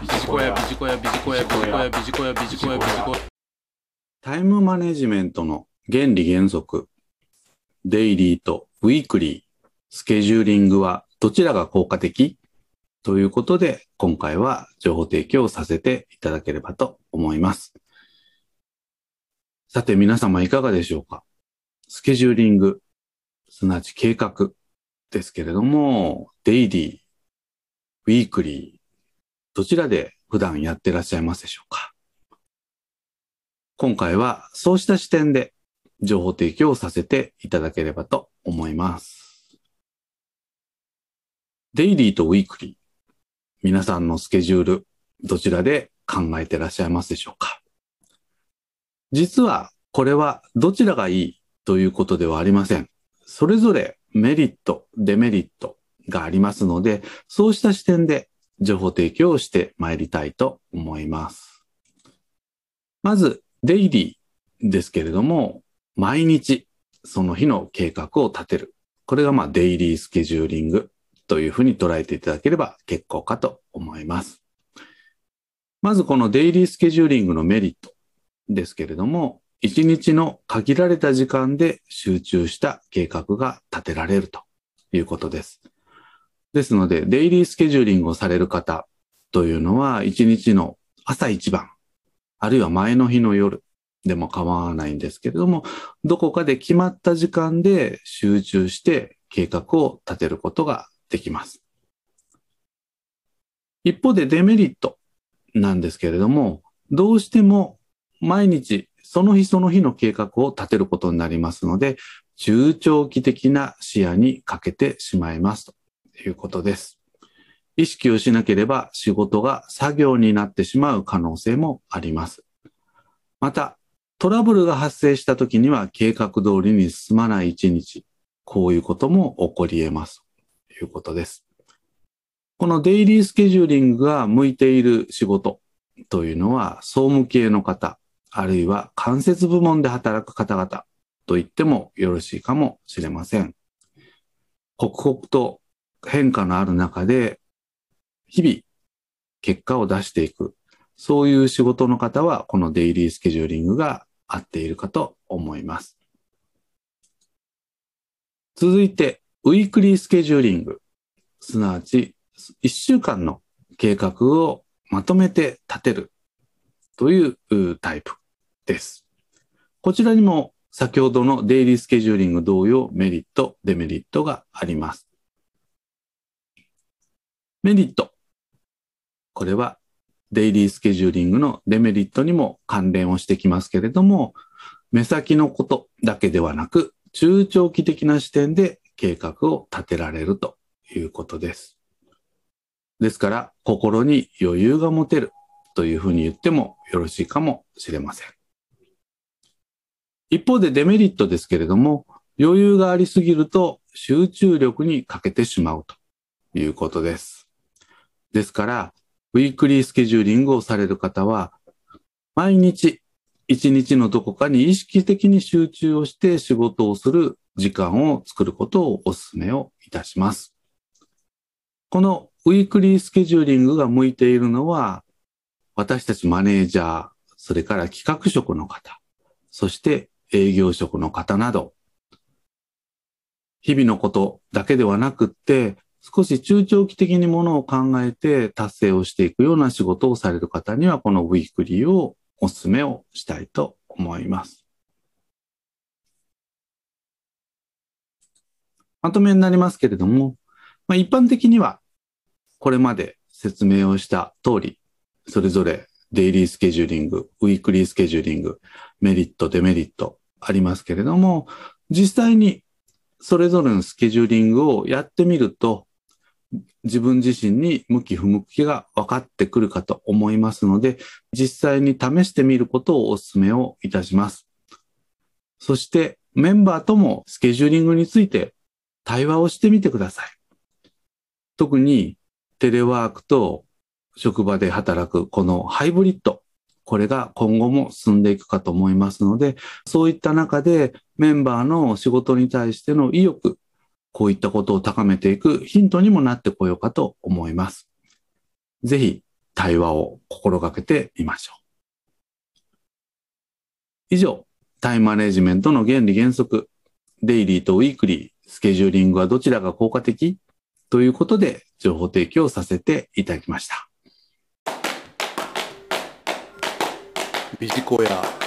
ビジコヤビジコヤ。ビジコヤビジコヤビジコヤビジコヤ。ビジコヤ。タイムマネジメントの原理原則、デイリーとウィークリー、スケジューリングはどちらが効果的？ということで、今回は情報提供させていただければと思います。さて皆様いかがでしょうか？スケジューリング、すなわち計画ですけれども、デイリー、ウィークリー、どちらで普段やってらっしゃいますでしょうか？今回はそうした視点で情報提供をさせていただければと思います。デイリーとウィークリー。皆さんのスケジュール、どちらで考えてらっしゃいますでしょうか？実はこれはどちらがいいということではありません。それぞれメリット、デメリットがありますので、そうした視点で情報提供をしてまいりたいと思います。まず、デイリーですけれども、毎日その日の計画を立てる。これがまあデイリースケジューリングというふうに捉えていただければ結構かと思います。まずこのデイリースケジューリングのメリットですけれども、一日の限られた時間で集中した計画が立てられるということです。ですので、デイリースケジューリングをされる方というのは、一日の朝一番、あるいは前の日の夜でも構わないんですけれども、どこかで決まった時間で集中して計画を立てることができます。一方でデメリットなんですけれども、どうしても毎日その日その日の計画を立てることになりますので、中長期的な視野にかけてしまいますということです。意識をしなければ仕事が作業になってしまう可能性もあります。また、トラブルが発生した時には計画通りに進まない一日、こういうことも起こり得ます。ということです。このデイリースケジューリングが向いている仕事というのは、総務系の方、あるいは間接部門で働く方々と言ってもよろしいかもしれません。刻々と変化のある中で、日々結果を出していく。そういう仕事の方は、このデイリースケジューリングが合っているかと思います。続いて、ウィークリースケジューリング。すなわち、1週間の計画をまとめて立てるというタイプです。こちらにも先ほどのデイリースケジューリング同様メリット、デメリットがあります。メリット。これはデイリースケジューリングのデメリットにも関連をしてきますけれども、目先のことだけではなく、中長期的な視点で計画を立てられるということです。ですから、心に余裕が持てるというふうに言ってもよろしいかもしれません。一方でデメリットですけれども、余裕がありすぎると集中力に欠けてしまうということです。ですから、ウィークリースケジューリングをされる方は、毎日一日のどこかに意識的に集中をして仕事をする時間を作ることをお勧めをいたします。このウィークリースケジューリングが向いているのは、私たちマネージャー、それから企画職の方、そして営業職の方など、日々のことだけではなくって、少し中長期的にものを考えて達成をしていくような仕事をされる方には、このウィークリーをお勧めをしたいと思います。まとめになりますけれども、まあ、一般的にはこれまで説明をした通り、それぞれデイリースケジューリング、ウィークリースケジューリング、メリット、デメリットありますけれども、実際にそれぞれのスケジューリングをやってみると、自分自身に向き不向きが分かってくるかと思いますので、実際に試してみることをお勧めをいたします。そしてメンバーともスケジューリングについて対話をしてみてください。特にテレワークと職場で働くこのハイブリッド、これが今後も進んでいくかと思いますので、そういった中でメンバーの仕事に対しての意欲、こういったことを高めていくヒントにもなってこようかと思います。ぜひ対話を心がけてみましょう。以上、タイムマネジメントの原理原則、デイリーとウィークリー、スケジューリングはどちらが効果的？ということで情報提供させていただきました。ビジコヤ